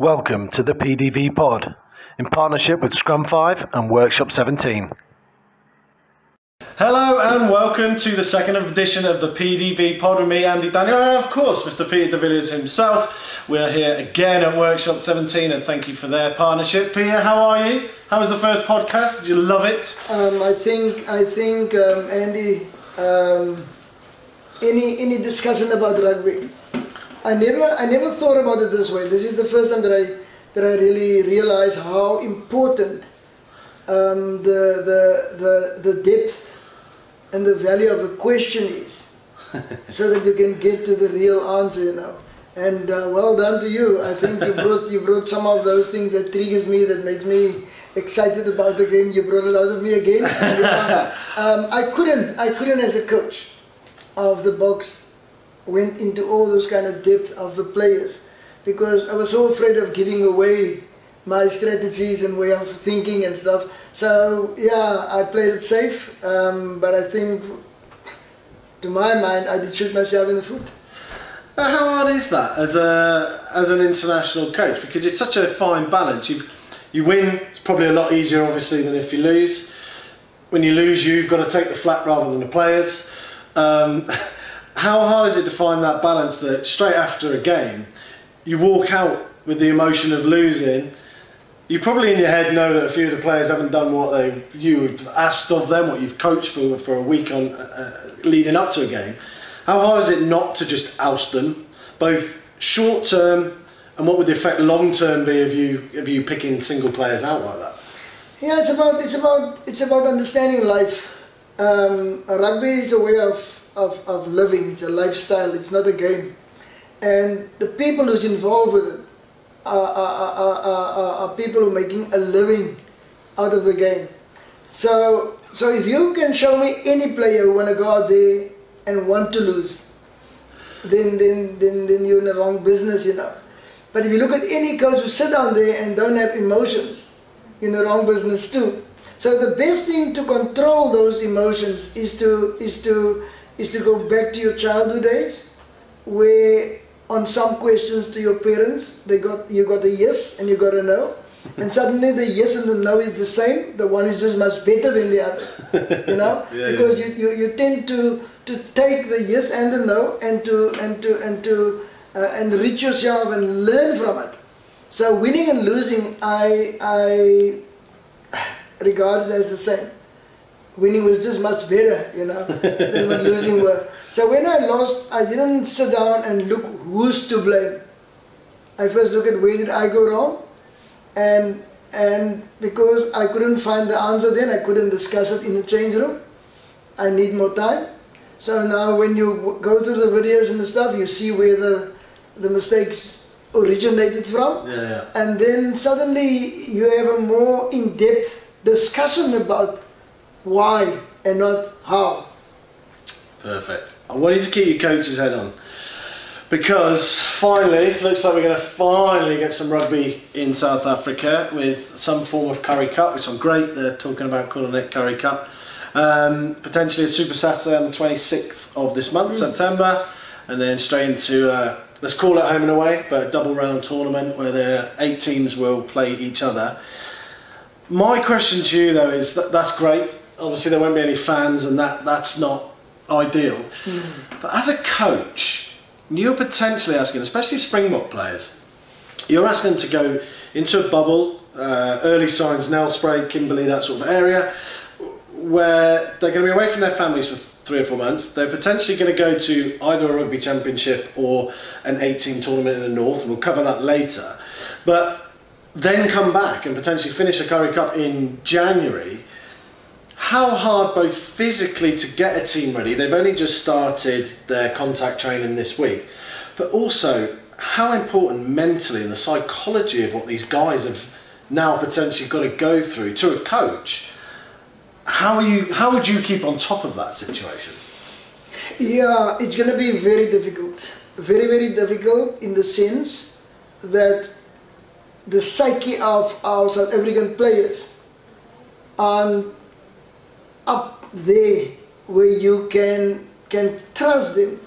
Welcome to the PDV Pod in partnership with Scrum 5 and Workshop 17. Hello and welcome to the second edition of the PDV Pod with me, Andy Daniel, and of course, Mr. Peter de Villiers himself. We're here again at Workshop 17 and thank you for their partnership. Peter, how are you? How was the first podcast? Did you love it? Um, I think I think um, Andy, um, any any discussion about rugby, I never I never thought about it this way. This is the first time that I that I really realize how important um, the, the the the depth and the value of the question is, so that you can get to the real answer. You know. And uh, well done to you. I think you brought you brought some of those things that triggers me, that makes me excited about the game. You brought it out of me again. And, um, I couldn't I couldn't as a coach of the box went into all those kind of depth of the players because I was so afraid of giving away my strategies and way of thinking and stuff. So yeah, I played it safe, um, but I think, to my mind, I did shoot myself in the foot. Uh, How hard is that as a as an international coach? Because it's such a fine balance. You you win, it's probably a lot easier, obviously, than if you lose. When you lose, you've got to take the flat rather than the players. Um, how hard is it to find that balance that straight after a game, you walk out with the emotion of losing? You probably in your head know that a few of the players haven't done what they you asked of them, what you've coached for for a week on uh, leading up to a game. How hard is it not to just oust them, both short term and what would the effect long term be of you of you picking single players out like that? Yeah, it's about it's about it's about understanding life. Um, rugby is a way of, of, of living. It's a lifestyle. It's not a game. And the people who's involved with it are, are, are, are, people who are making a living out of the game. So so if you can show me any player who want to go out there and want to lose, then then then then you're in the wrong business, you know. But if you look at any coach who sit down there and don't have emotions, you're in the wrong business too. So the best thing to control those emotions is to is to is to go back to your childhood days, where on some questions to your parents they got you got a yes and you got a no, and suddenly the yes and the no is the same. The one is just much better than the others, you know, Yeah, because You, you you tend to to take the yes and the no and to and to and to uh, enrich yourself and learn from it. So winning and losing, I I regard it as the same. Winning was just much better, you know, than what losing were. So when I lost, I didn't sit down and look who's to blame. I first look at where did I go wrong, and and because I couldn't find the answer then, I couldn't discuss it in the change room. I need more time. So now when you go through the videos and the stuff, you see where the the mistakes originated from Yeah, yeah. and then suddenly you have a more in-depth discussion about why and not how. Perfect. I want you to keep your coach's head on because finally, looks like we're going to finally get some rugby in South Africa with some form of Currie Cup, which I'm great. They're talking about calling it Currie Cup. Um, potentially a Super Saturday on the 26th of this month, September, and then straight into uh, let's call it home and away, but a double round tournament where the eight teams will play each other. My question to you though is that that's great. Obviously, there won't be any fans, and that that's not ideal. But as a coach, you're potentially asking, especially Springbok players, you're asking them to go into a bubble, uh, early signs, Nelspruit, Kimberley, that sort of area, where they're going to be away from their families for three or four months. They're potentially going to go to either a rugby championship or an 18 tournament in the north, and we'll cover that later. But then come back and potentially finish a Currie Cup in January. How hard, both physically, to get a team ready? They've only just started their contact training this week, but also how important mentally and the psychology of what these guys have now potentially got to go through to a coach. How are you? How would you keep on top of that situation? Yeah, it's going to be very difficult. Very, very difficult in the sense that the psyche of our South African players aren't up there where you can can trust them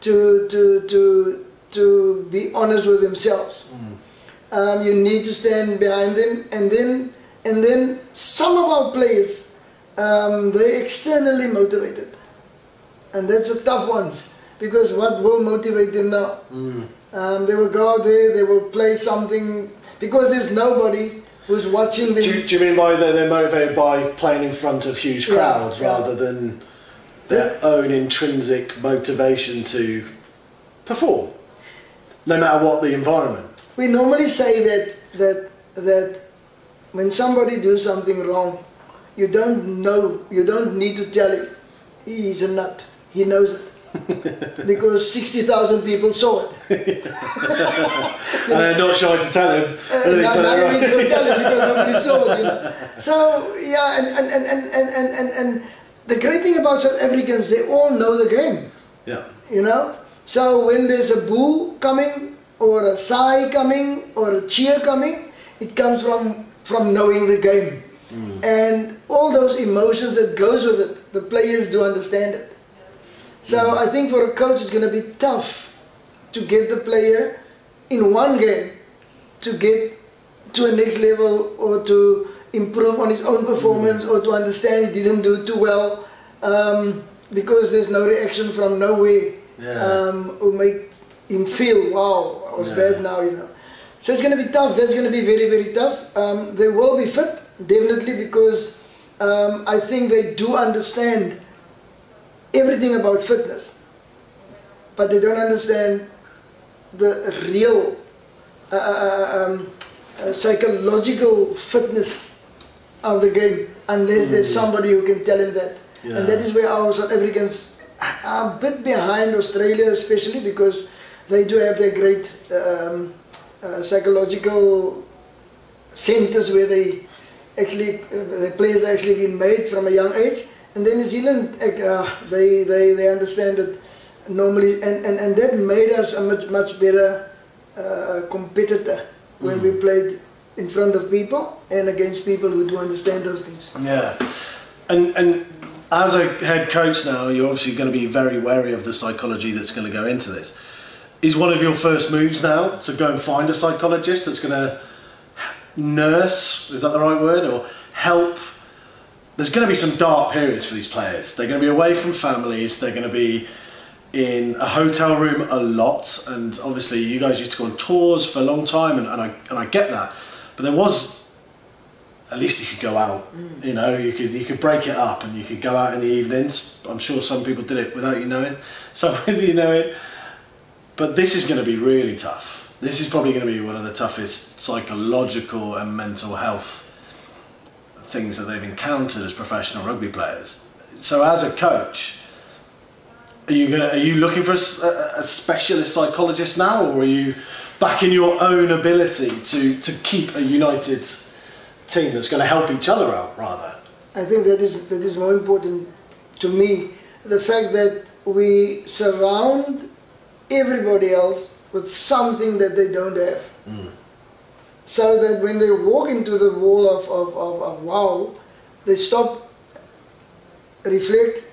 to to to to be honest with themselves. Um, you need to stand behind them, and then and then some of our players, um, they're externally motivated, and that's the tough ones because what will motivate them now? Um, they will go out there, they will play something because there's nobody who's watching them. Do you, do you mean by that they're motivated by playing in front of huge crowds yeah. rather than their own intrinsic motivation to perform, no matter what the environment? We normally say that that that when somebody does something wrong, you don't know, you don't need to tell him. He's a nut. He knows it because sixty thousand people saw it. And they're not shy to tell him. Uh, are they? now, So now they're you need to tell him because nobody saw it. You know? So yeah, and and, and, and, and, and, and and the great thing about South Africans, they all know the game. Yeah. you know. So when there's a boo coming, or a sigh coming, or a cheer coming, it comes from from knowing the game, and all those emotions that goes with it. The players do understand it. So I think for a coach, it's going to be tough to get the player in one game to get to a next level or to improve on his own performance or to understand he didn't do too well um, because there's no reaction from nowhere Yeah. um, who make him feel wow I was Yeah. bad now you know. So it's going to be tough. That's going to be very very tough. Um, they will be fit definitely because um, I think they do understand everything about fitness but they don't understand the real uh, uh, um, uh, psychological fitness of the game unless there's somebody who can tell him that. Yeah. And that is where our South Africans are a bit behind Australia, especially because they do have their great um, uh, psychological centers where they actually uh, the players actually been made from a young age. And then New Zealand, uh, they, they, they understand that normally, and, and, and that made us a much, much better uh, competitor when we played in front of people and against people who do understand those things. Yeah, and and as a head coach now, you're obviously going to be very wary of the psychology that's going to go into this. Is one of your first moves now to go and find a psychologist that's going to nurse? Is that the right word or help? There's going to be some dark periods for these players. They're going to be away from families. They're going to be in a hotel room a lot, and obviously you guys used to go on tours for a long time, and, and I and I get that, but there was at least you could go out. Mm. You know, you could you could break it up and you could go out in the evenings. I'm sure some people did it without you knowing, some with you knowing. But this is going to be really tough. This is probably going to be one of the toughest psychological and mental health things that they've encountered as professional rugby players. So, as a coach, are you gonna are you looking for a specialist psychologist now, or are you backing your own ability to to keep a united team that's going to help each other out rather? I think that is that is more important to me. The fact that we surround everybody else with something that they don't have. Hmm. So that when they walk into the wall of, of, of, of wow, they stop, reflect,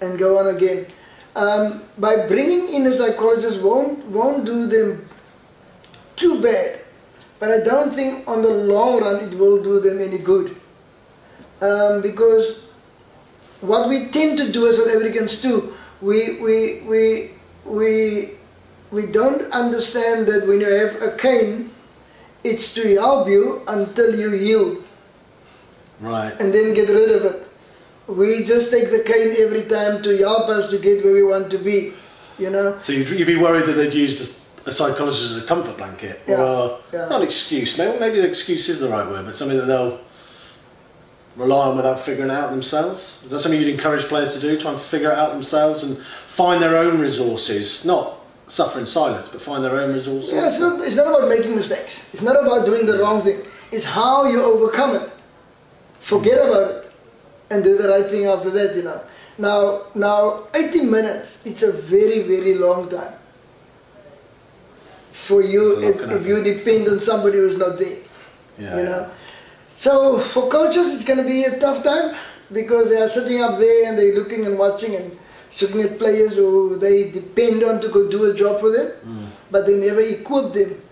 and go on again. Um, by bringing in a psychologist won't, won't do them too bad, but I don't think on the long run it will do them any good um, because what we tend to do as South Africans too, we we we we we don't understand that when you have a cane, it's to help you until you heal Right. and then get rid of it. We just take the cane every time to help us to get where we want to be, you know. So you'd, you'd be worried that they'd use the, a psychologist as a comfort blanket, Yeah, or yeah. not an excuse. Maybe, maybe the excuse is the right word, but something that they'll rely on without figuring it out themselves. Is that something you'd encourage players to do? Try and figure it out themselves and find their own resources, not suffer in silence, but find their own resources. Yeah, it's not, it's not about making mistakes. It's not about doing the wrong thing. It's how you overcome it. Forget about it and do the right thing after that, you know. Now, now 80 minutes, it's a very, very long time for you There's a lot if, if you depend on somebody who's not there, Yeah, you know. So for coaches, it's going to be a tough time because they are sitting up there and they're looking and watching and at players who they depend on to go do a job for them, Mm. but they never equip them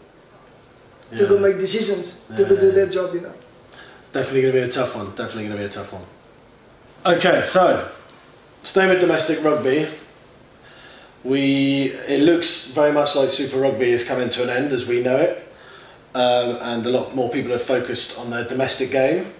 to go make decisions to go Yeah. do their job. You know. It's definitely going to be a tough one. Definitely going to be a tough one. Okay, so staying with domestic rugby, we it looks very much like Super Rugby is coming to an end as we know it, um, and a lot more people are focused on their domestic game.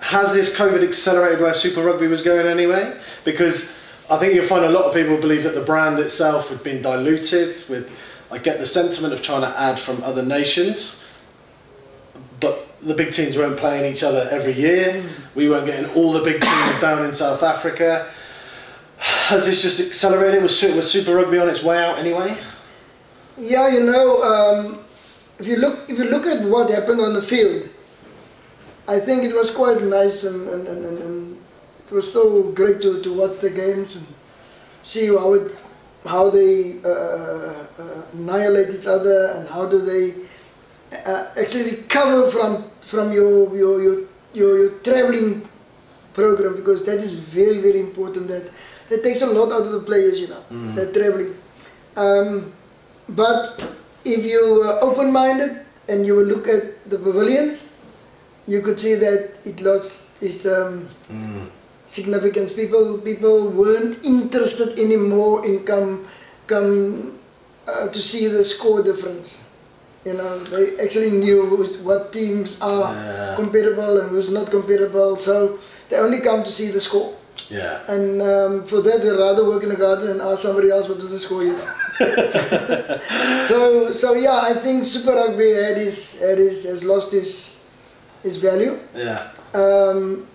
Has this COVID accelerated where Super Rugby was going anyway? Because I think you'll find a lot of people believe that the brand itself had been diluted. With I get the sentiment of trying to add from other nations, but the big teams weren't playing each other every year. We weren't getting all the big teams down in South Africa. Has this just accelerated? Was, was Super Rugby on its way out anyway? Yeah, you know, um, if you look if you look at what happened on the field, I think it was quite nice and, and, and, and, and it was so great to, to watch the games and see how it how they uh, uh, annihilate each other and how do they uh, actually recover from from your your your, your, your traveling program because that is very very important. That that takes a lot out of the players you know that traveling. Um, but if you are open-minded and you will look at the pavilions you could see that it lost its um, significance. People people weren't interested anymore in come come uh, to see the score difference. You know, they actually knew what teams are Yeah. comparable and who's not comparable. So they only come to see the score. Yeah. And um, for that, they'd rather work in the garden and ask somebody else what is the score. You know. so so yeah, I think Super Rugby had his, had his, has lost his his value Yeah. um,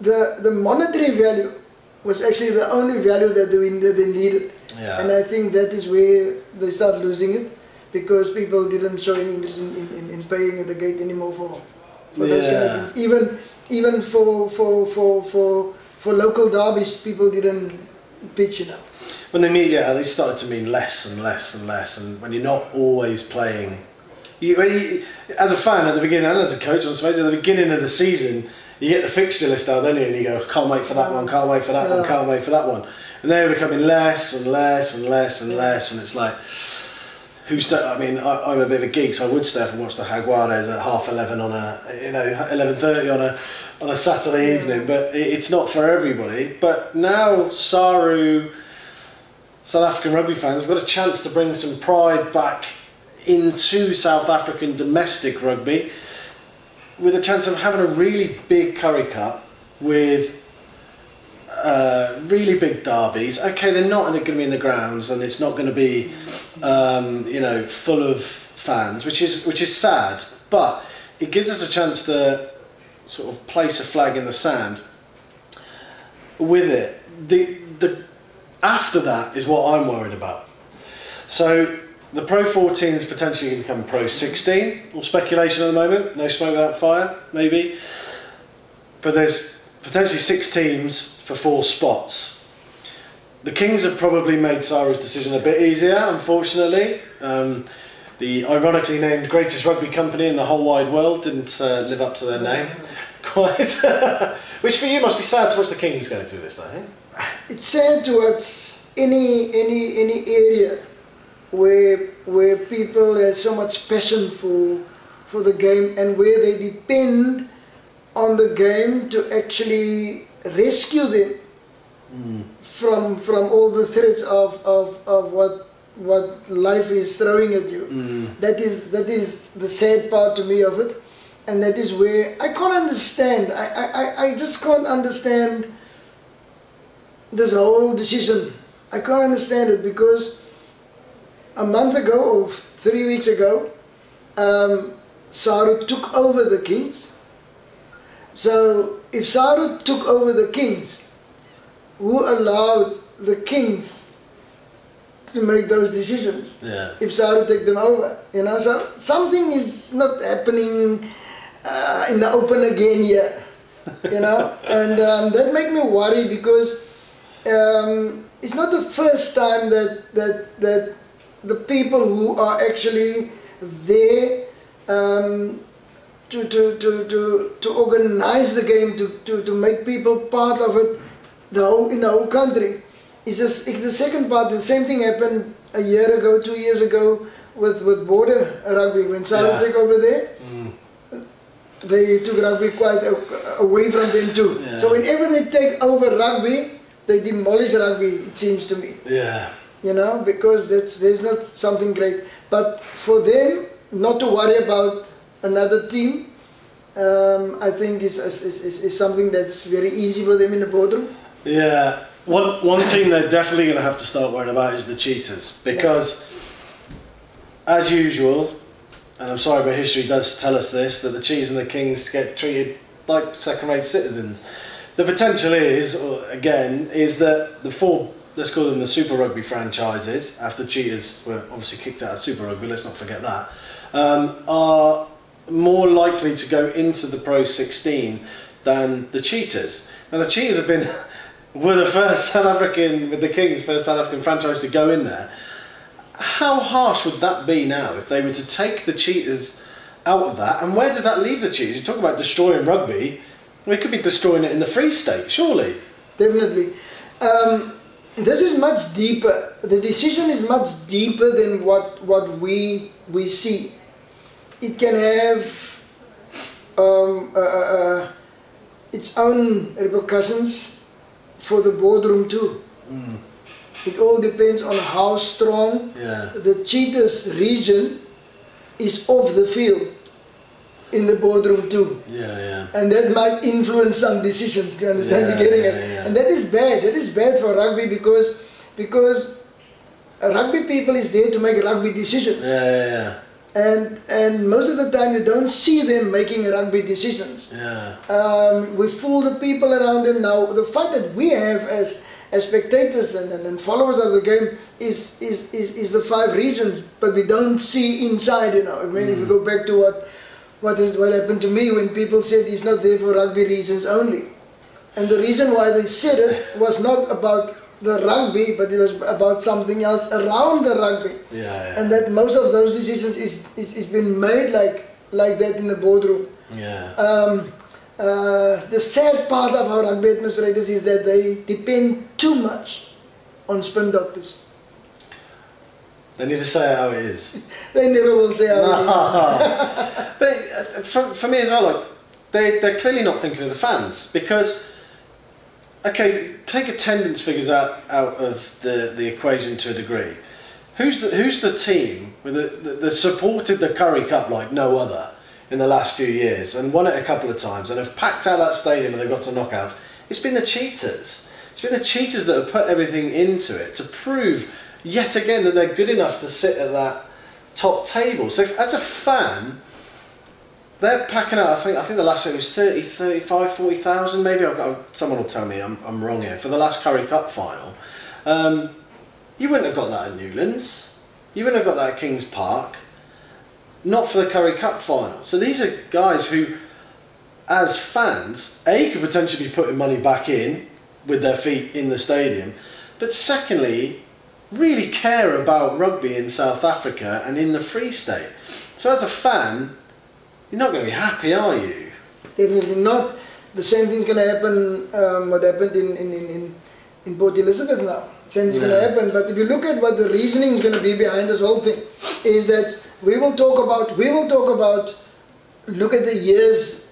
the the monetary value was actually the only value that they, that they needed. Yeah. And I think that is where they start losing it because people didn't show any interest in, in, in paying at the gate anymore for, for those kind of things. Even even for for, for, for for local derbies, people didn't pitch, know. When they meet, yeah, they started to mean less and less and less. And when you're not always playing, you, you as a fan at the beginning and as a coach, I suppose at the beginning of the season, you get the fixture list out, don't you? And you go, can't wait for that one, can't wait for that one, can't wait for that one. And they're becoming less and less and less and less. And it's like, who's? sta- I mean, I, I'm a bit of a geek, so I would stay up and watch the Jaguares at half eleven on a, you know, eleven thirty on a on a Saturday evening. But it, it's not for everybody. But now Saru. South African rugby fans have got a chance to bring some pride back into South African domestic rugby with a chance of having a really big Currie Cup with uh, really big derbies. Okay, they're not going to be in the grounds and it's not going to be, um, you know, full of fans, which is which is sad. But it gives us a chance to sort of place a flag in the sand with it. The the after that is what I'm worried about. So the Pro 14 is potentially going to become Pro 16. All speculation at the moment. No smoke without fire, maybe. But there's potentially six teams for four spots. The Kings have probably made Saru's decision a bit easier, unfortunately. Um, the ironically named greatest rugby company in the whole wide world didn't uh, live up to their name. Quite. Which for you must be sad to watch the Kings go through this. Eh? it's sad towards any any any area where where people have so much passion for for the game and where they depend on the game to actually rescue them hmm. from from all the threats of, of, of what what life is throwing at you. Hmm. That is that is the sad part to me of it. And that is where I can't understand. I, I- I just can't understand this whole decision. I can't understand it because a month ago or three weeks ago, um, Saru took over the Kings. So if Saru took over the Kings, who allowed the Kings to make those decisions? Yeah. if Saru take them over. You know, so something is not happening uh, in the open again here. You know, and um, that make me worry because um, it's not the first time that that that the people who are actually there um, to, to, to, to, to organize the game, to, to, to make people part of it, the whole in the whole country. It's just the second part. The same thing happened a year ago, two years ago, with, with border rugby. When South Yeah. took over there, Mm. they took rugby quite away from them too. Yeah. So whenever they take over rugby, they demolish rugby. It seems to me, Yeah. You know, because that's there's not something great. But for them not to worry about another team, um, I think is is, is, is something that's very easy for them in the boardroom. Yeah. One one team they're definitely going to have to start worrying about is the Cheetahs because, as usual, and I'm sorry, but history does tell us this that the Cheetahs and the Kings get treated like second-rate citizens. The potential is, again, is that the four let's call them the Super Rugby franchises after Cheetahs were obviously kicked out of Super Rugby. Let's not forget that. Um, are more likely to go into the Pro 16 than the Cheetahs. Now the Cheetahs have been were the first South African with the Kings first South African franchise to go in there. How harsh would that be now if they were to take the Cheetahs out of that? And where does that leave the Cheetahs? You talk about destroying rugby. We could be destroying it in the Free State, surely. Definitely. Um, this is much deeper. The decision is much deeper than what what we we see. It can have um, uh, uh, its own repercussions for the boardroom too. It all depends on how strong Yeah. the cheetahs region is off the field in the boardroom too Yeah, yeah. and that might influence some decisions. Do you understand Yeah, me getting it? yeah, yeah. And that is bad. That is bad for rugby because because rugby people is there to make rugby decisions, Yeah, yeah, yeah. and and most of the time you don't see them making rugby decisions. yeah. Um, we fool the people around them. Now the fight that we have as as spectators and, and, and followers of the game is, is, is, is the five regions, but we don't see inside. You know, I mean, if you go back to what what is what happened to me when people said he's not there for rugby reasons only. And the reason why they said it was not about the rugby, but it was about something else around the rugby. Yeah, yeah. And that most of those decisions is, is, is been made like like that in the boardroom. Yeah. Um, uh, the sad part of our rugby administrators is that they depend too much on spin doctors. They need to say how it is. They never will say how it is. but uh, for, for me as well, like they they're clearly not thinking of the fans because okay, take attendance figures out out of the, the equation to a degree. Who's the who's the team the, that supported the Currie Cup like no other in the last few years and won it a couple of times and have packed out that stadium and they've got to knockouts? It's been the Cheetahs. It's been the Cheetahs that have put everything into it to prove yet again that they're good enough to sit at that top table. So if, as a fan, they're packing out, I think I think the last year was 30, 35, 40,000 maybe. I've got, someone will tell me I'm, I'm wrong here. For the last Currie Cup final, um, you wouldn't have got that at Newlands. You wouldn't have got that at Kings Park. Not for the Currie Cup final. So these are guys who, as fans, A, could potentially be putting money back in with their feet in the stadium, but secondly, really care about rugby in South Africa and in the Free State. So as a fan, you're not going to be happy, are you? Definitely not. The same thing's going to happen. Um, what happened in in, in, in Port Elizabeth now. Same thing's going to happen. But if you look at what the reasoning is going to be behind this whole thing, is that we will talk about we will talk about look at the years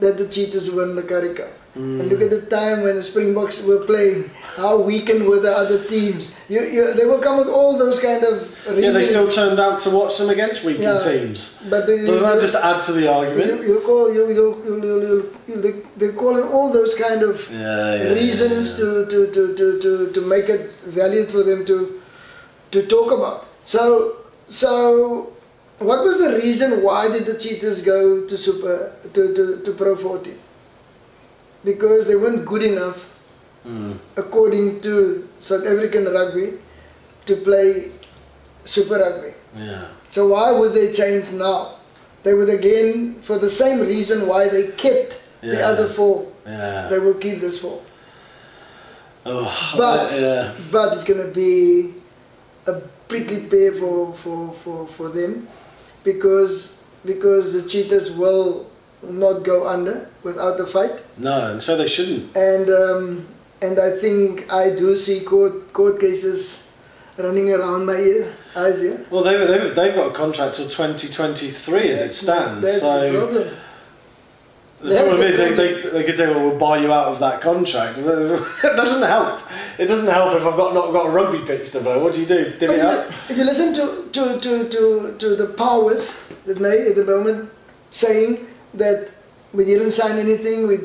that the Cheetahs won the Currie And look at the time when the Springboks were playing, how weakened were the other teams. You, you, they will come with all those kind of reasoning. Yeah, they still turned out to watch them against weakened Yeah. teams. But they, Doesn't that just add to the argument? you call you you you you, you, you they, they call in all those kind of Yeah, yeah, reasons. To, to, to, to, to, to make it valid for them to to talk about. So so what was the reason why did the cheetahs go to super to, to, to pro 14? Because they weren't good enough Mm. according to South African rugby to play super rugby. Yeah. So why would they change now? They would again, for the same reason why they kept the other four, Yeah. they will keep this four. Oh, But yeah. but it's gonna be a prickly pear for, for, for, for them because because the cheetahs will not go under without a fight. No, and so they shouldn't. And um, and I think I do see court court cases running around my ear, eyes here. Well, they've, they've, they've got a contract till 2023 as it stands. That's so the problem. the That's problem the is they, problem. they, they could say, well, we'll buy you out of that contract. it doesn't help. It doesn't help if I've got not got a rugby pitch to play. What do you do? But if it up? you, if you listen to, to, to, to, to the powers that may at the moment saying that we didn't sign anything, we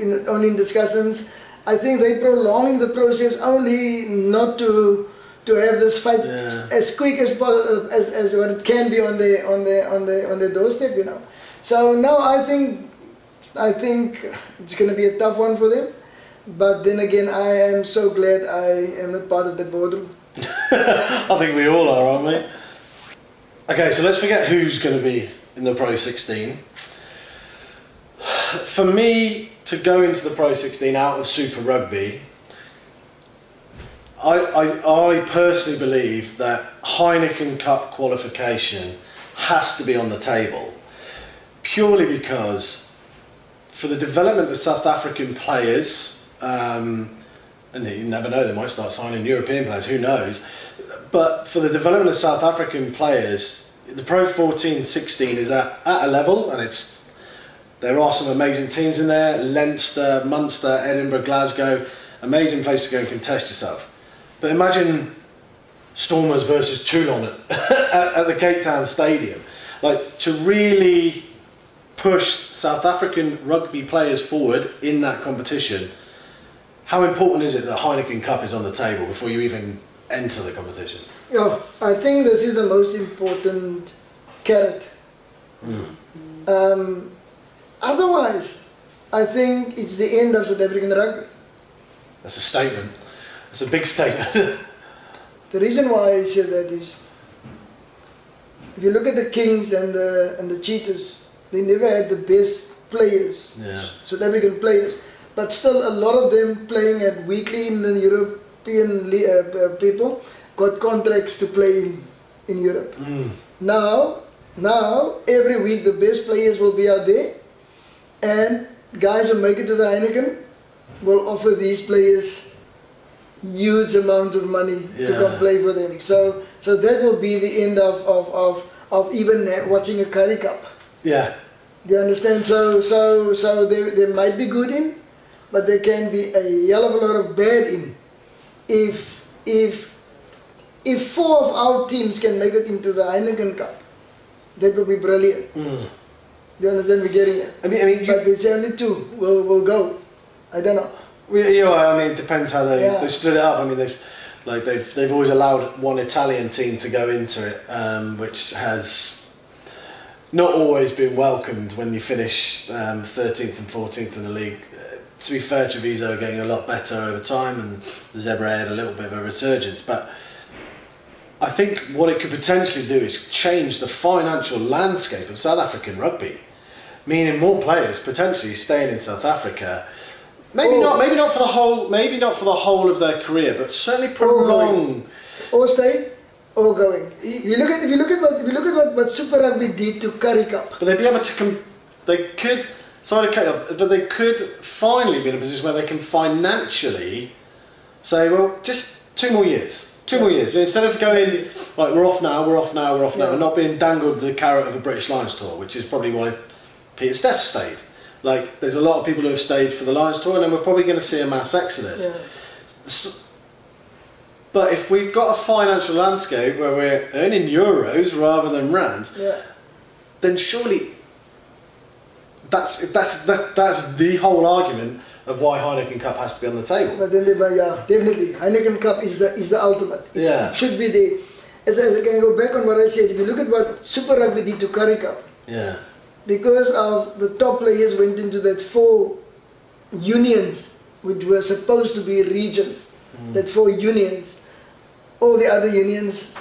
in, only in discussions, I think they prolonging the process only not to to have this fight Yeah. as quick as, as as what it can be on the on the on the on the doorstep, you know. So now I think I think it's going to be a tough one for them. But then again, I am so glad I am not part of the boardroom. I think we all are, aren't we? Okay, so let's forget who's going to be in the Pro 16. For me to go into the Pro 16 out of Super Rugby, I, I, I personally believe that Heineken Cup qualification has to be on the table purely because for the development of South African players, um, and you never know, they might start signing European players, who knows. But for the development of South African players, the Pro 14 16 is at, at a level, and it's there are some amazing teams in there Leinster, Munster, Edinburgh, Glasgow, amazing place to go and contest yourself. But imagine Stormers versus Toulon at, at, the Cape Town Stadium. Like to really push South African rugby players forward in that competition. How important is it that Heineken Cup is on the table before you even enter the competition? Yeah, I think this is the most important carrot. Um, otherwise, I think it's the end of South African rugby. That's a statement. That's a big statement. The reason why I say that is, if you look at the Kings and the and the Cheetahs, they never had the best players, Yeah. South African players, but still a lot of them playing at weekly in the European uh, uh, people got contracts to play in, in Europe. Mm. Now, now every week the best players will be out there, and guys who make it to the Heineken will offer these players huge amount of money to come play for them. So, so that will be the end of of of, of even watching a Currie Cup. Yeah. Do you understand? So, so, so they, they might be good in, but there can be a hell of a lot of bad in. If if if four of our teams can make it into the Heineken Cup, that will be brilliant. Mm. Do you understand? We're getting it. I mean, I mean, you, But they say only two will will go. I don't know. Well, you know, I mean, it depends how they, Yeah. they split it up. I mean, they've like they've they've always allowed one Italian team to go into it, um, which has not always been welcomed when you finish um, 13th and 14th in the league. Uh, to be fair, Treviso are getting a lot better over time, and the Zebre had a little bit of a resurgence. But I think what it could potentially do is change the financial landscape of South African rugby, meaning more players potentially staying in South Africa. Maybe Oh. not. Maybe not for the whole. Maybe not for the whole of their career, but certainly prolong. Or stay, or going. If you look at if you look at what if you look at what, what Super Rugby did to Currie Cup. But they'd be able to. Com- they could. Sorry to cut off, but they could finally be in a position where they can financially say, well, just two more years. Two more years. Instead of going, like, we're off now, we're off now, we're off now, Yeah. and not being dangled the carrot of a British Lions tour, which is probably why Pieter-Steph stayed. Like, there's a lot of people who have stayed for the Lions tour, and then we're probably going to see a mass exodus. Yeah. S- But if we've got a financial landscape where we're earning euros rather than rand, Yeah. then surely that's that's that, that's the whole argument of why Heineken Cup has to be on the table. But then yeah, definitely Heineken Cup is the is the ultimate. Yeah. it should be the. As I can go back on what I said, if you look at what Super Rugby did to Currie Cup, Yeah, because of the top players went into that four unions, which were supposed to be regions, hmm. that four unions, all the other unions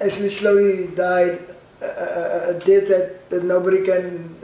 actually slowly died a, a, a death that, that nobody can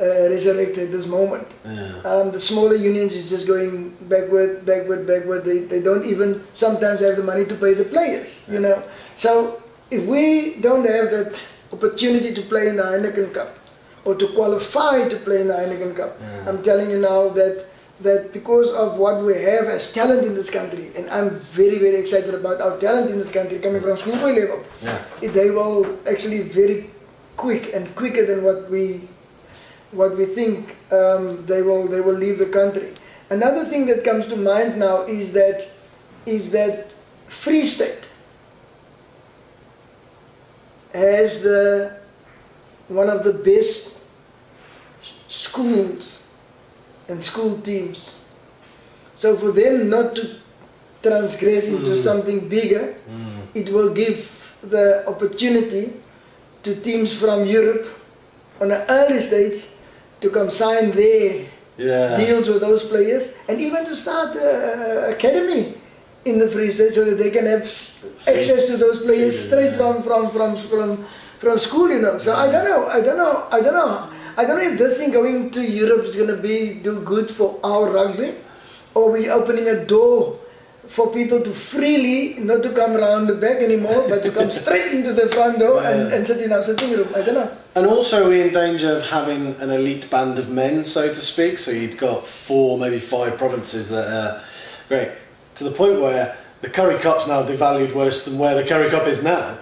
uh, resurrect at this moment. yeah, Um, the smaller unions is just going backward, backward, backward. They, they don't even sometimes have the money to pay the players, you know. So if we don't have that opportunity to play in the Heineken Cup or to qualify to play in the Heineken Cup, Yeah. I'm telling you now that that because of what we have as talent in this country, and I'm very, very excited about our talent in this country coming from schoolboy level, Yeah. they will actually very quick and quicker than what we what we think um, they will they will leave the country. Another thing that comes to mind now is that is that Free State has the one of the best schools and school teams. So for them not to transgress into Mm. something bigger, it will give the opportunity to teams from Europe on an early stage to come sign their Yeah. deals with those players and even to start a academy in the Free State so that they can have access to those players straight from, from, from, from, from school, you know. So I don't know, I don't know, I don't know. I don't know if this thing going to Europe is going to be do good for our rugby or we opening a door for people to freely, not to come around the back anymore, but to come straight into the front door and, Yeah. and sit in our sitting room. I don't know. And also, we're we in danger of having an elite band of men, so to speak? So you've got four, maybe five provinces that are great to the point where the Currie Cup's now devalued worse than where the Currie Cup is now,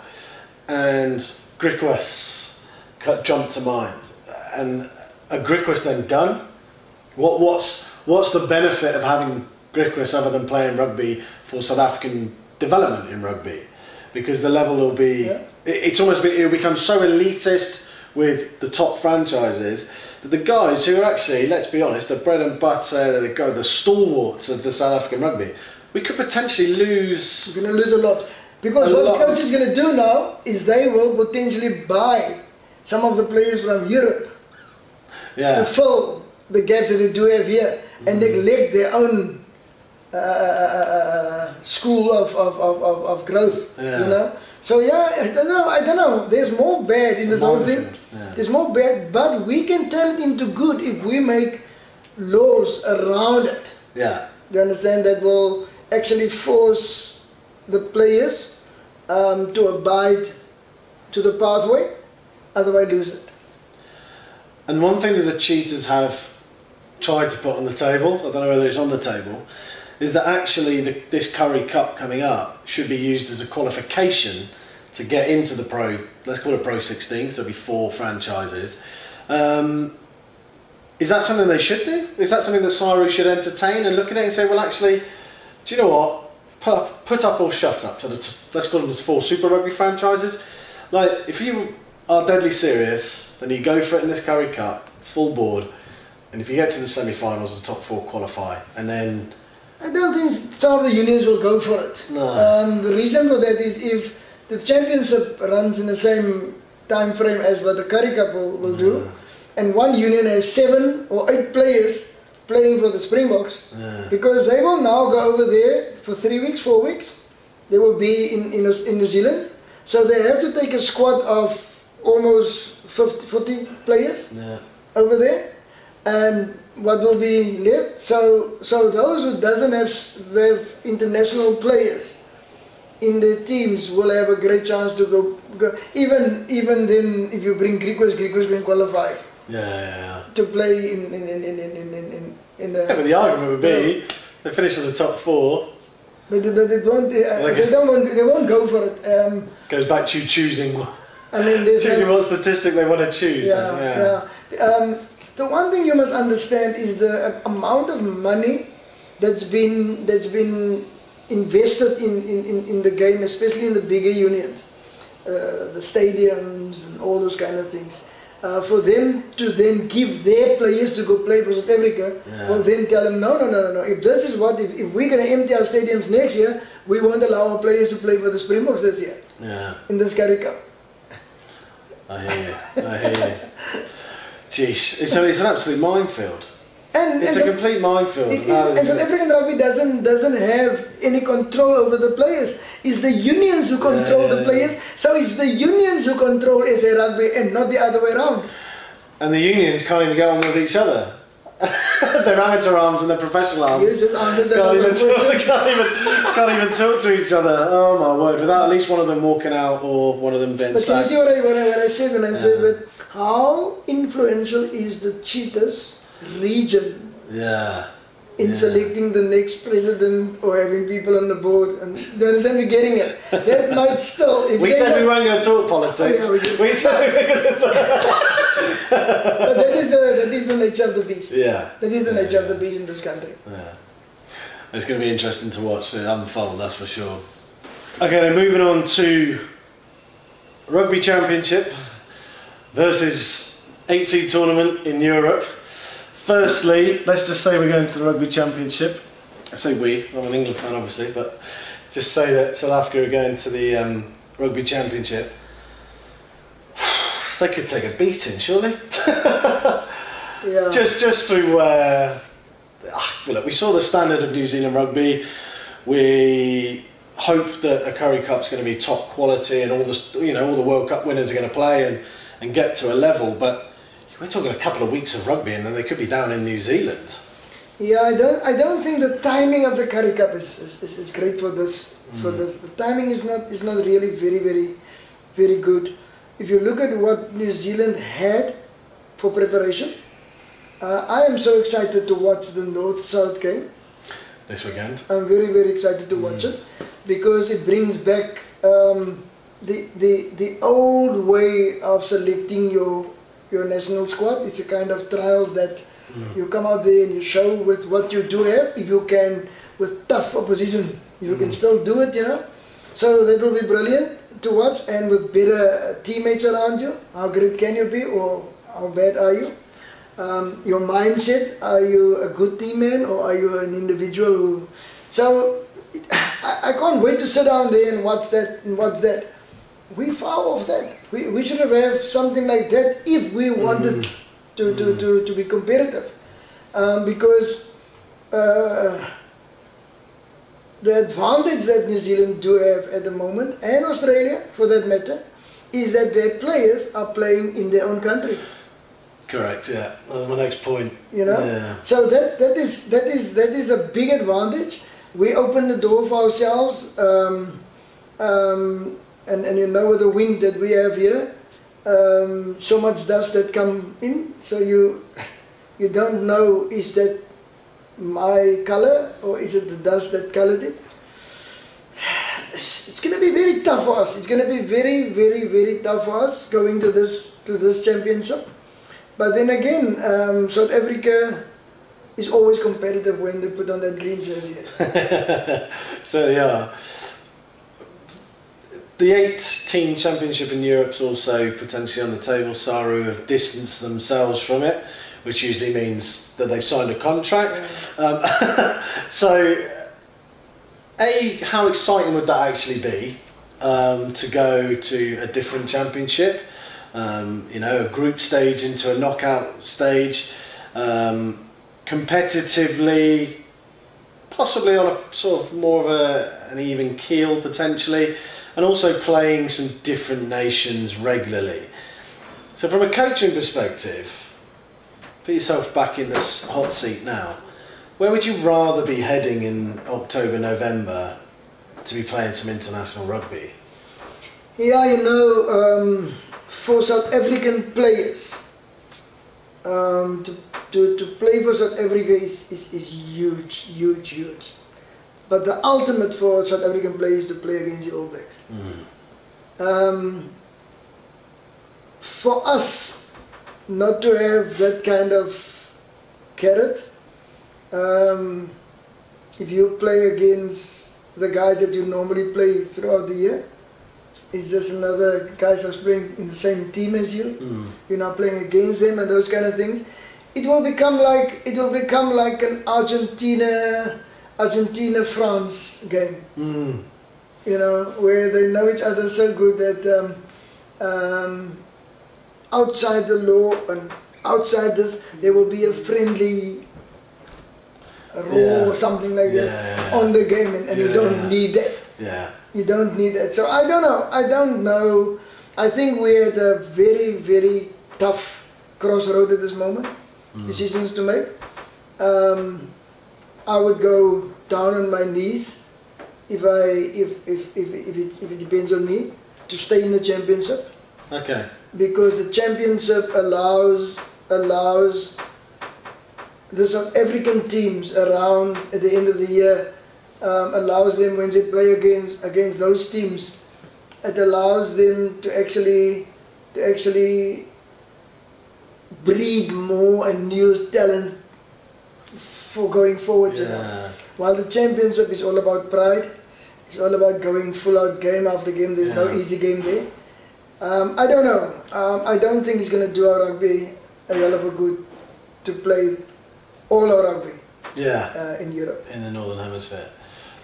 and Griquas jumped to mind, and a Griquas then done. What what's what's the benefit of having Griquas other than playing rugby for South African development in rugby? Because the level will be, Yeah. it, it's almost it will become so elitist with the top franchises that the guys who are actually, let's be honest, the bread and butter, the go the stalwarts of the South African rugby, we could potentially lose. You're going to lose a lot. Because A what lot. coach is going to do now is they will potentially buy some of the players from Europe to fill the gaps that they do have here and neglect their own uh, uh, uh, uh, school of, of, of, of, growth. You know? So yeah, I don't know. I don't know. There's more bad in this whole thing. There's more bad, but we can turn it into good if we make laws around it. yeah, You understand that will actually force the players um, to abide to the pathway, otherwise lose it. And one thing that the Cheetahs have tried to put on the table, I don't know whether it's on the table, is that actually the, this Currie Cup coming up should be used as a qualification to get into the Pro, let's call it Pro 16, so there'll be four franchises. Um, is that something they should do? Is that something that Cyrus should entertain and look at it and say, well, actually, do you know what? Put up, put up or shut up let's call them the four Super Rugby franchises. Like, if you are deadly serious, then you go for it in this Currie Cup, full board, and if you get to the semi-finals, the top four qualify, and then I don't think some of the unions will go for it. No. Um, the reason for that is if the championship runs in the same time frame as what the Curry Cup will, will do, and one union has seven or eight players playing for the Springboks, Yeah. because they will now go over there for three weeks, four weeks. They will be in, in, in New Zealand, so they have to take a squad of almost 50, 40 players yeah, over there. And what will be left? So so those who doesn't have, s- have international players in their teams will have a great chance to go, go even even then if you bring Griquas Griquas will qualify. Yeah, yeah, yeah. to play in in in in in in, in, in, in the Yeah, but the argument would be they finish in the top four. but, but it won't uh, Like- they don't want they won't go for it. Um, Goes back to choosing what- I mean there's choosing what statistic they want to choose. Yeah, yeah. Um, the one thing you must understand is the amount of money that's been that's been invested in, in, in, in the game, especially in the bigger unions, uh, the stadiums and all those kind of things. Uh, for them to then give their players to go play for South Africa, Yeah. well then tell them no, no, no, no, no. If this is what, if, if we're going to empty our stadiums next year, we won't allow our players to play for the Springboks this year yeah. in this Currie Cup. I hear you. I hear you. Jeez, it's, a, it's an absolute minefield. And, It's and a so- complete minefield. It Uh, and South African rugby doesn't doesn't have any control over the players. It's the unions who control Yeah, the yeah, players. So it's the unions who control SA rugby and not the other way around. and the unions can't even get on with each other. their amateur arms and their professional arms. You just answered the Can't even, talk, can't, even, can't even talk to each other. Oh my word! Without at least one of them walking out or one of them being But you see what I, what I, what I said when I said, Yeah. but how influential is the Cheetahs region Yeah, in Yeah. selecting the next president or having people on the board. And you understand me getting it? That might still. We said we weren't going to talk politics. Oh, yeah, we we said we were going to talk. but that is the that is the nature of the beast. Yeah. That is the nature of the beast in this country. Yeah. It's going to be interesting to watch it unfold, that's for sure. Okay, then moving on to Rugby Championship versus 18 tournament in Europe. Firstly, let's just say we're going to the Rugby Championship. I say we, I'm an England fan obviously, but just say that South Africa are going to the um, Rugby Championship. They could take a beating, surely. Yeah. just just through uh, ah, well, look, we saw the standard of New Zealand rugby. We hope that a Currie Cup's going to be top quality and all the you know all the World Cup winners are going to play and, and get to a level. But we're talking a couple of weeks of rugby and then they could be down in New Zealand. Yeah, I don't. I don't think the timing of the Currie Cup is, is, is, is great for this. For this, the timing is not is not really very very, very good. If you look at what New Zealand had for preparation, uh, I am so excited to watch the North South game. This weekend, I'm very very excited to watch it because it brings back um, the the the old way of selecting your your national squad. It's a kind of trials that you come out there and you show with what you do have. If you can, with tough opposition, you can still do it, you know. So that will be brilliant to watch, and with better teammates around you. How great can you be, or how bad are you? um, your mindset. Are you a good team man or are you an individual who? So I, I can't wait to sit down there and watch that and watch that. We far off that. We, we should have have something like that if we wanted to, to, to, to be competitive. Um, because uh, the advantage that New Zealand do have at the moment, and Australia for that matter, is that their players are playing in their own country. correct? Yeah, that's my next point. you know Yeah. so that that is that is that is a big advantage we open the door for ourselves um, um, and and you know with the wind that we have here? Um, so much dust that come in. So you you don't know is that my color or is it the dust that colored it? It's, it's going to be very tough for us. It's going to be very very very tough for us going to this to this championship. But then again, um, South Africa is always competitive when they put on that green jersey. so yeah. The 18 championship in Europe's also potentially on the table. SARU have distanced themselves from it, which usually means that they've signed a contract. Um, so, a how exciting would that actually be um, to go to a different championship? Um, you know, a group stage into a knockout stage, um, competitively, possibly on a sort of more of a, an even keel potentially, and also playing some different nations regularly. So, from a coaching perspective, put yourself back in this hot seat now. Where would you rather be heading in October, November to be playing some international rugby? Yeah, you know, um, for South African players, um, to, to, to play for South Africa is, is, is huge, huge, huge. But the ultimate for South African players is to play against the All Blacks. Um, for us not to have that kind of carrot, um, if you play against the guys that you normally play throughout the year, it's just another guys that's playing in the same team as you. You're not playing against them and those kind of things. It will become like it will become like an Argentina Argentina France game Mm. you know, where they know each other so good that um, um, outside the law and outside this, there will be a friendly rule Yeah. or something like Yeah, that yeah, on the game, and, and you don't need that. Yeah. You don't need that. So I don't know. I don't know. I think we're at a very, very tough crossroad at this moment. Decisions to make. Um, I would go down on my knees if I if if if, if, it, if it depends on me to stay in the championship Okay. because the championship allows allows the South African teams around at the end of the year um, allows them when they play against against those teams, it allows them to actually to actually breed more and new talent for going forward. You know. While the championship is all about pride, it's all about going full out game after game. There's no easy game there. Um, I don't know. Um, I don't think he's going to do our rugby a hell of a good to play all our rugby Yeah. uh, in Europe. in the northern hemisphere.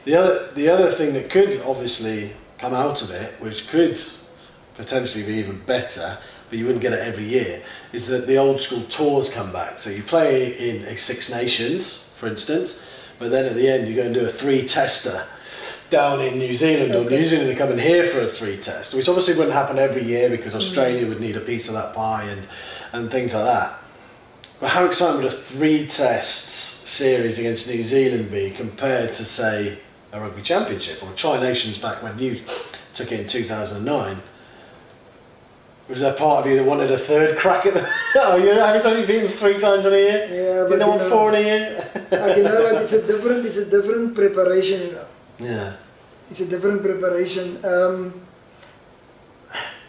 The other the other thing that could obviously come out of it, which could potentially be even better, but you wouldn't get it every year, is that the old school tours come back. So you play in a Six Nations, for instance, but then at the end you go and do a three tester down in New Zealand, or New Zealand are coming here for a three test, which obviously wouldn't happen every year because mm. Australia would need a piece of that pie and, and things like that. But how exciting would a three tests series against New Zealand be compared to, say, a rugby championship or Tri Nations back when you took it in 2009? Was there part of you that wanted a third crack at the. oh, having to be beaten three times in a year? Yeah, You but know you know- four in a year? Uh, you know what? It's a different. It's a different preparation. You know. yeah. It's a different preparation. Um,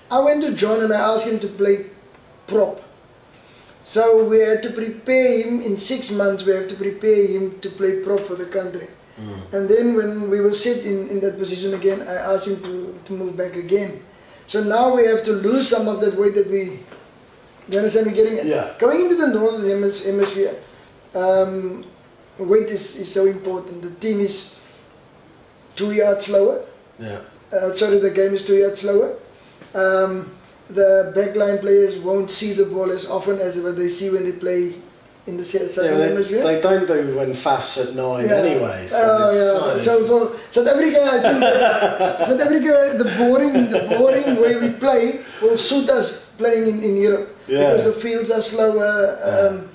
I went to John and I asked him to play prop. So we had to prepare him in six months. We have to prepare him to play prop for the country. Mm. And then when we were sit in, in that position again, I asked him to, to move back again. So now we have to lose some of that weight that we. You understand me getting? Yeah. Going into the northern hemis- hemisphere, um, weight is, is so important. The team is two yards slower. Yeah. Uh, sorry, the game is two yards slower. Um, the backline players won't see the ball as often as what they see when they play in the s- Yeah, they, hemisphere. they don't do when Faf's at nine anyway. So oh yeah. So for South Africa, I think that South Africa, the boring, the boring way we play will suit us playing in, in Europe Yeah. because the fields are slower um,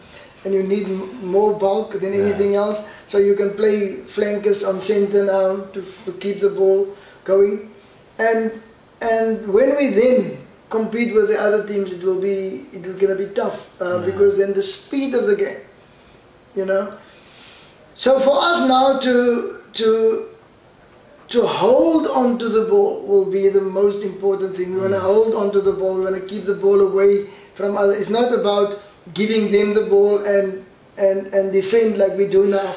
and you need more bulk than Yeah. anything else. So you can play flankers on centre now to, to keep the ball going, and and when we then compete with the other teams, it will be it will gonna be tough uh, Yeah. because then the speed of the game, you know. So for us now to to to hold on to the ball will be the most important thing. We want to hold on to the ball. We want to keep the ball away from other. It's not about giving them the ball and and and defend like we do now,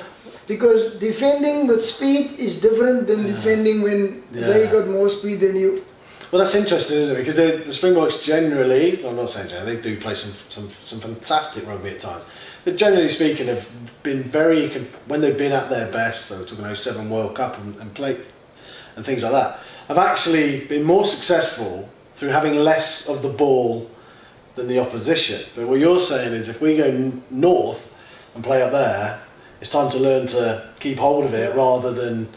because defending with speed is different than Yeah. defending when they got more speed than you. Well, that's interesting, isn't it? Because they- the Springboks generally, I'm not saying generally, they do play some, some, some fantastic rugby at times. But generally speaking, have been very, when they've been at their best, so we're talking 07 World Cup and, and play and things like that, have actually been more successful through having less of the ball than the opposition. But what you're saying is if we go north and play up there, it's time to learn to keep hold of it rather than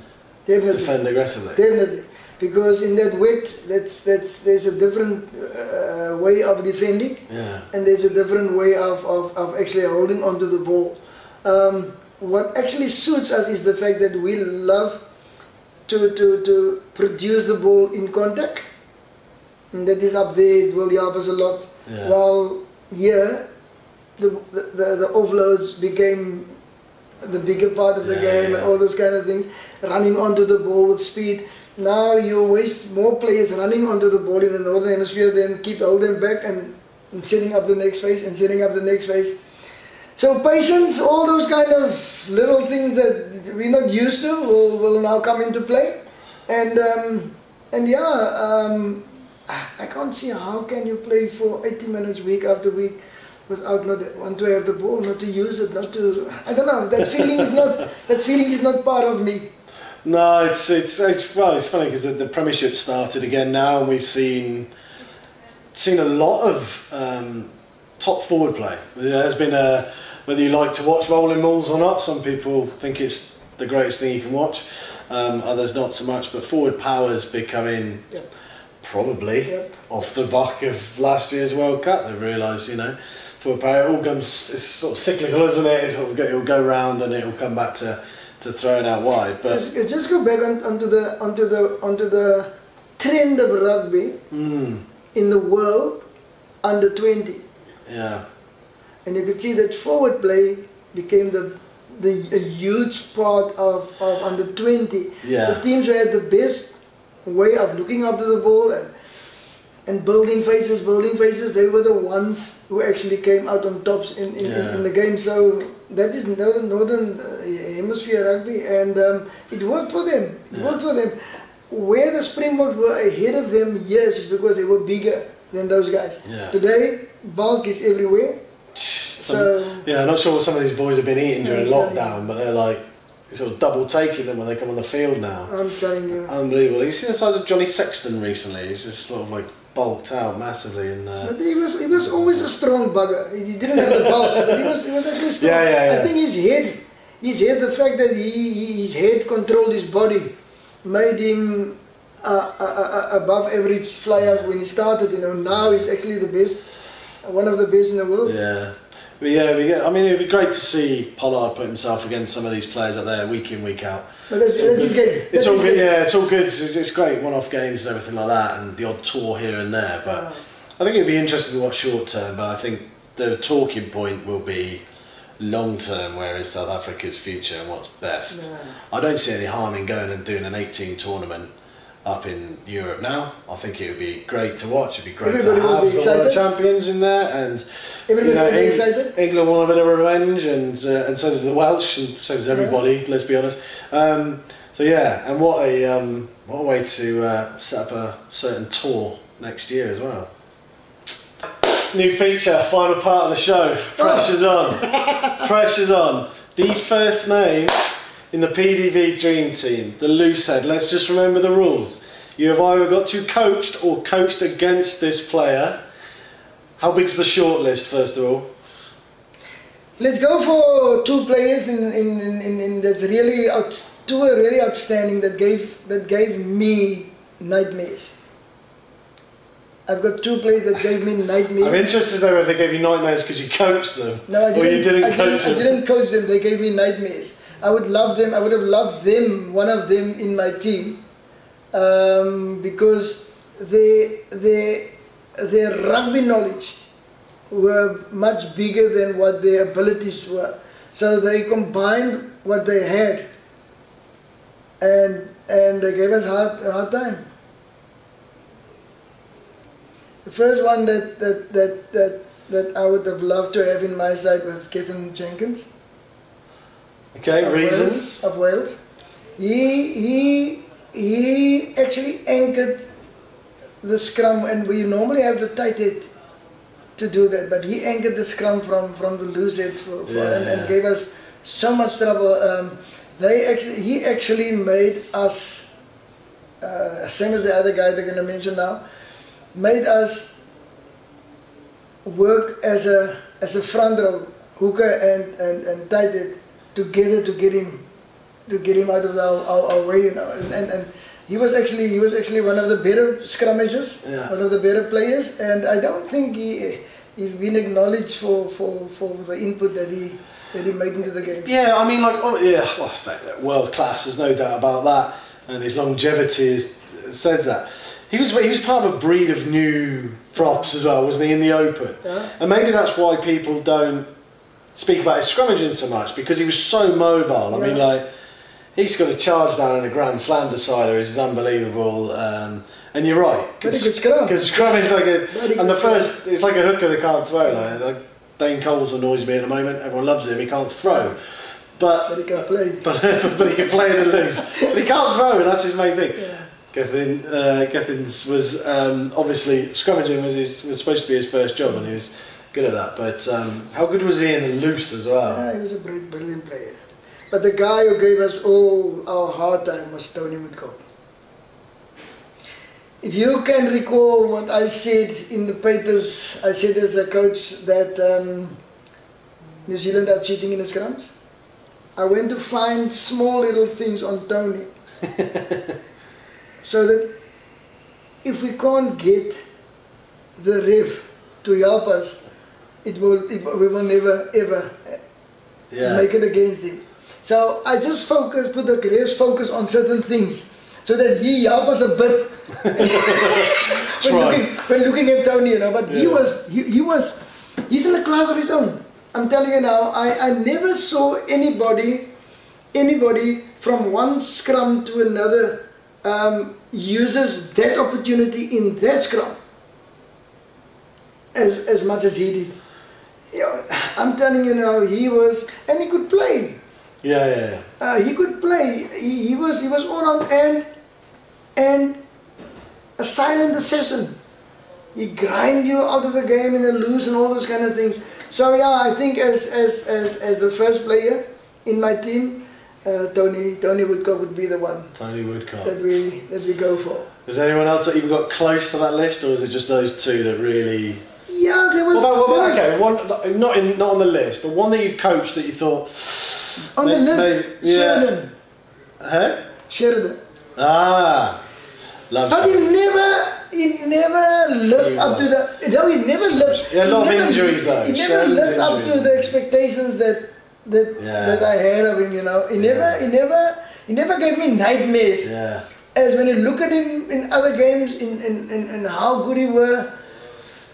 defend aggressively. Definitely, because in that width, that's that's there's a different uh, way of defending. Yeah. and there's a different way of, of, of actually holding onto the ball. Um, what actually suits us is the fact that we love to, to, to produce the ball in contact. And that is up there, it will help us a lot. Yeah. While here, the, the, the, the offloads became the bigger part of the Yeah, game yeah. and all those kind of things, running onto the ball with speed. Now you waste more players running onto the ball in the northern hemisphere than keep holding back and setting up the next phase and setting up the next phase. So patience, all those kind of little things that we're not used to will, will now come into play. And um, and yeah, um, I can't see how can you play for 80 minutes week after week without not want to have the ball, not to use it, not to I don't know. That feeling is not that feeling is not part of me. No, it's it's, it's well, it's funny because the, the Premiership started again now, and we've seen seen a lot of um, top forward play. There has been a whether you like to watch rolling balls or not. Some people think it's the greatest thing you can watch. Um, others not so much. But forward powers becoming Yep. probably Yep. off the back of last year's World Cup. They realised, you know, forward power it all comes. It's sort of cyclical, isn't it? It's sort of, it'll go round and it'll come back to to throw it out wide. But Just, just go back on, onto the onto the onto the trend of rugby mm, in the world under 20. yeah. And you could see that forward play became the the a huge part of, of under 20. Yeah. The teams who had the best way of looking after the ball and and building faces, building faces, they were the ones who actually came out on tops in, in, in, Yeah. in the game. So that is northern northern uh, hemisphere rugby, and um, it worked for them. It Yeah. worked for them. Where the Springboks were ahead of them, yes, is because they were bigger than those guys. Yeah. Today, bulk is everywhere. Some- So yeah, I'm not sure what some of these boys have been eating during lockdown, but they're like sort of double taking them when they come on the field now. I'm telling you. Unbelievable. You seen the size of Johnny Sexton recently? He's just sort of like bulked out massively and. Uh, But he was he was always a strong bugger. He didn't have the bulk, but he was he was actually strong. Yeah, yeah, yeah. I think his head, his head, the fact that he, he his head controlled his body, made him uh, uh, uh, above average flyer when he started. You know, now he's actually the best, one of the best in the world. Yeah. But yeah, we get, I mean, it'd be great to see Pollard put himself against some of these players out there week in, week out. But that's, that's his game. It's all good, game. yeah, it's all good. It's, it's great one-off games and everything like that, and the odd tour here and there. But Ah. I think it'd be interesting to watch short term. But I think the talking point will be long term. Where is South Africa's future and what's best? I don't see any harm in going and doing an 18 tournament up in Europe now. I think it would be great to watch. It'd be great Everybody to have be the champions in there, and Everybody you know, be Eng- excited. England want a bit of revenge, and uh, and so did the Welsh, and so does everybody. Let's be honest. Um, so yeah, and what a um, what a way to uh, set up a certain tour next year as well. New feature, final part of the show. Pressure's on. Pressure's on. The first name in the PDV Dream Team, the loose head. Let's just remember the rules. You have either got to coached or coached against this player. How big's the short list, first of all? Let's go for two players in, in, in, in, in that's really out, two are really outstanding that gave that gave me nightmares. I've got two players that gave me nightmares. I'm interested to know if they gave you nightmares because you coached them, No, I or didn't. you didn't I coach didn't, them. I didn't coach them. They gave me nightmares. I would love them. I would have loved them, one of them in my team, um, because they, they, their rugby knowledge were much bigger than what their abilities were. So they combined what they had, and and they gave us hard hard time. The first one that that that that that I would have loved to have in my side was Gethin Jenkins Okay, of reasons. Wales, of Wales. He he he actually anchored the scrum, and we normally have the tight head to do that, but he anchored the scrum from from the loose head for, for Yeah, and, and yeah. gave us so much trouble. Um, they actually he actually made us uh, same as the other guy they're going to mention now, made us work as a as a front row hooker and and and tight head together to get him to get him out of our, our, our way, you know. And, and and he was actually he was actually one of the better scrummagers, Yeah. one of the better players, and I don't think he he's been acknowledged for, for, for the input that he that he made into the game. Yeah, I mean, like, oh, yeah, well, world class. There's no doubt about that, and his longevity is, says that. He was he was part of a breed of new props as well, wasn't he? In the open, Yeah. and maybe that's why people don't speak about his scrummaging so much because he was so mobile. I mean, like. He's got a charge down in a Grand Slam decider, is unbelievable. Um, and you're right. Good scrum. Because scrumming's like a, Very and the good scrum. first, it's like a hooker that can't throw. Like, like Dane Coles annoys me at the moment. Everyone loves him. He can't throw, but But he can play. but, but he can play and lose. But he can't throw, and that's his main thing. Yeah. Gethin, uh, Gethins was um, obviously scrummaging was his was supposed to be his first job, and he was good at that. But um, how good was he in the loose as well? Yeah, he was a brilliant, brilliant player. But the guy who gave us all our hard time was Tony Woodcock. If you can recall what I said in the papers, I said as a coach that um, New Zealand are cheating in the scrums. I went to find small little things on Tony. so that if we can't get the ref to help us, it will, it, we will never ever Yeah. make it against him. So I just focus, put the greatest focus on certain things, so that he help us a bit. when, looking, when looking at Tony, you know, but he was, he, he was, he's in a class of his own. I'm telling you now, I, I never saw anybody, anybody from one scrum to another um, uses that opportunity in that scrum as, as much as he did. You know, I'm telling you now, he was, and he could play. Yeah, yeah, yeah. Uh, he could play. He, he was he was all on and and a silent assassin. He grind you out of the game and then lose and all those kind of things. So yeah, I think as as as, as the first player in my team, uh, Tony Tony Woodcock would be the one Tony Woodcock. that we that we go for. Is there anyone else that you've got close to that list, or is it just those two that really? Yeah, there was, what about there was okay, one not in not on the list, but one that you coached that you thought, on the list. may- yeah. Sheridan, huh? Sheridan. Ah, love. But he never, he never lived up to the. No, he never lived. Had a lot of never- injuries, though. He never Sheridan's lived up to the expectations that that Yeah. that I had of him. You know, he never, Yeah. he never, he never gave me nightmares. Yeah, As when you look at him in other games, in in, in, in how good he were.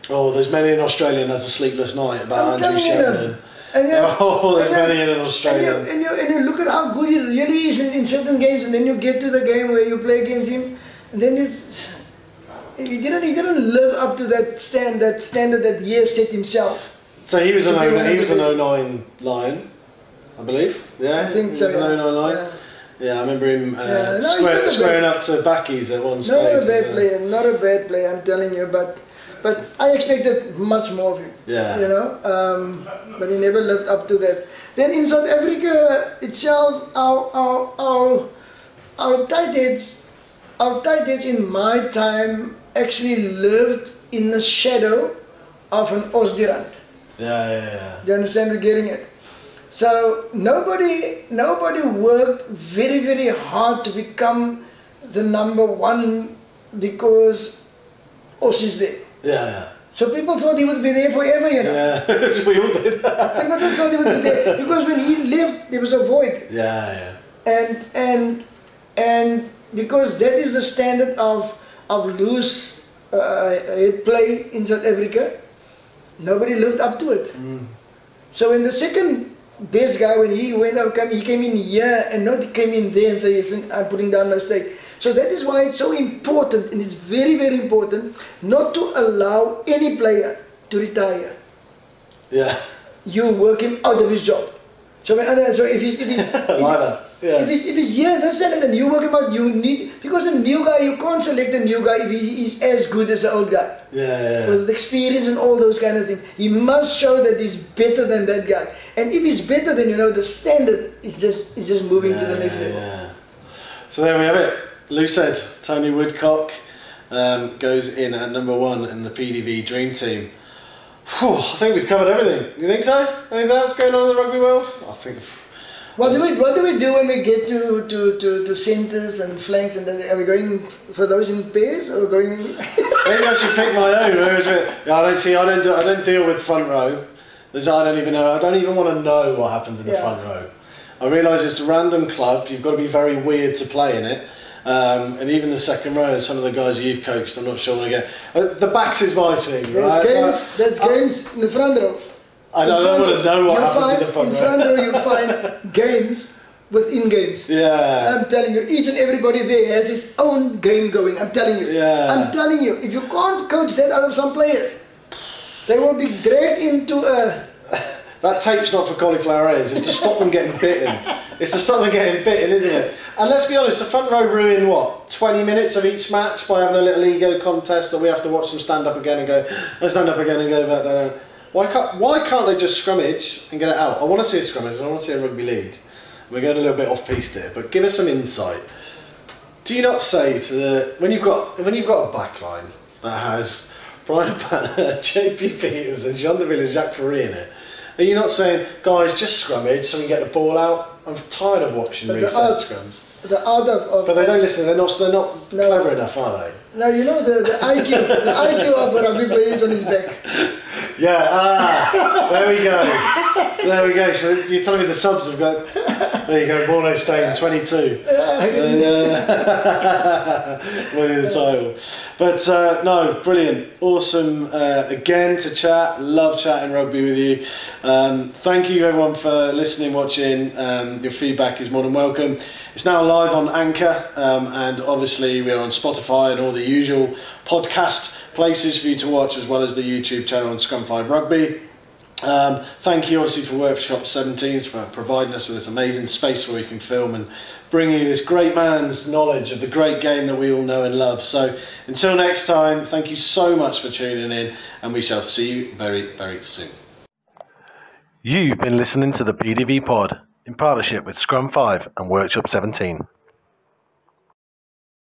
Oh, there's many an Australian has a sleepless night I'm about you. Sheridan. And Oh, there's many in and you, and, you, and you look at how good he really is in, in certain games, and then you get to the game where you play against him, and then it's he didn't he didn't live up to that stand that standard that he has set himself. So he was an 09, he was an best. 09 lion, I believe. Yeah, I think he so. was an Yeah. 09 lion. Yeah. Yeah, I remember him uh, Yeah, no, square, squaring up to Bakkies at one stage. Not a bad player, not a bad player. I'm telling you, but but I expected much more of him. Yeah. You know, um, but he never lived up to that. Then in South Africa itself, our our our our tight heads, our tight heads in my time actually lived in the shadow of an Os du Randt. Yeah, yeah, yeah. You understand? We're getting it. So nobody, nobody worked very, very hard to become the number one because Os is there. Yeah, So people thought he would be there forever, you know. yeah. Yeah, we all did. yeah, People just thought he would be there because when he left, there was a void, yeah. yeah. and and and because that is the standard of of loose uh, play in South Africa, nobody lived up to it. So when the second best guy, when he went out, came, he came in here and not came in there and say, yes, I'm putting down my stake. So that is why it's so important, and it's very, very important, not to allow any player to retire. Yeah, You work him out of his job. So, so if he's, if he's, I like that. Yeah. if he's, if he's here, that's it, you work him out, you need, because a new guy, you can't select a new guy if he is as good as the old guy yeah, yeah. with experience and all those kind of things. He must show that he's better than that guy. And if he's better, then you know the standard is just is just moving to the next Yeah, level. yeah. So there we have it. Lou said Tony Woodcock um, goes in at number one in the PDV Dream Team. Whew, I think we've covered everything. Do you think so? Anything else going on in the rugby world? I think. What do we what do we do when we get to to, to, to centers and flanks and then are we going for those in pairs or going? Maybe I should pick my own. Where is it? Yeah, I don't see. I don't. Do, I don't deal with front row. There's, I don't even know. I don't even want to know what happens in the Yeah. front row. I realise it's a random club. You've got to be very weird to play in it. Um, and even the second row, some of the guys you've coached, I'm not sure when I get. Uh, the backs is my thing. There's right? games. That's I- games in the front row. I don't, don't want to know what happens find, in the front in row. front row, you find games within games. Yeah. I'm telling you, each and everybody there has his own game going. I'm telling you. Yeah. I'm telling you, if you can't coach that out of some players, they will be dragged into a. That tape's not for cauliflower ears. It's to stop them getting bitten. It's the them getting bitten, isn't it? And let's be honest, the front row ruin what? 20 minutes of each match by having a little ego contest that we have to watch them stand up again and go, and stand up again and go back down. Why can't, why can't they just scrummage and get it out? I want to see a scrummage. I want to see a rugby league. We're going a little bit off piste here, but give us some insight. Do you not say to the when you've got when you've got a backline that has Bryan Habana, JP Pietersen, and Jean de Villiers and Jaque Fourie in it? Are you not saying, guys, just scrummage so we can get the ball out? I'm tired of watching But the reset scrums. The art of, of But they don't listen. They're not. They're not No. clever enough, are they? Now you know the, the IQ the IQ of a rugby player is on his back. Yeah. Ah, there we go. There we go. So you're telling me the subs have got there you go, Borno Stain 22. Uh, winning the title. But uh, no, brilliant. Awesome uh, again to chat. Love chatting rugby with you. Um, thank you everyone for listening, watching. Um, your feedback is more than welcome. It's now live on Anchor um, and obviously we're on Spotify and all the usual podcast places for you to watch as well as the YouTube channel on Scrum 5 Rugby. Um, thank you, obviously, for Workshop 17s for providing us with this amazing space where we can film and bring you this great man's knowledge of the great game that we all know and love. So, until next time, thank you so much for tuning in, and we shall see you very, very soon. You've been listening to the PDV Pod in partnership with Scrum 5 and Workshop 17.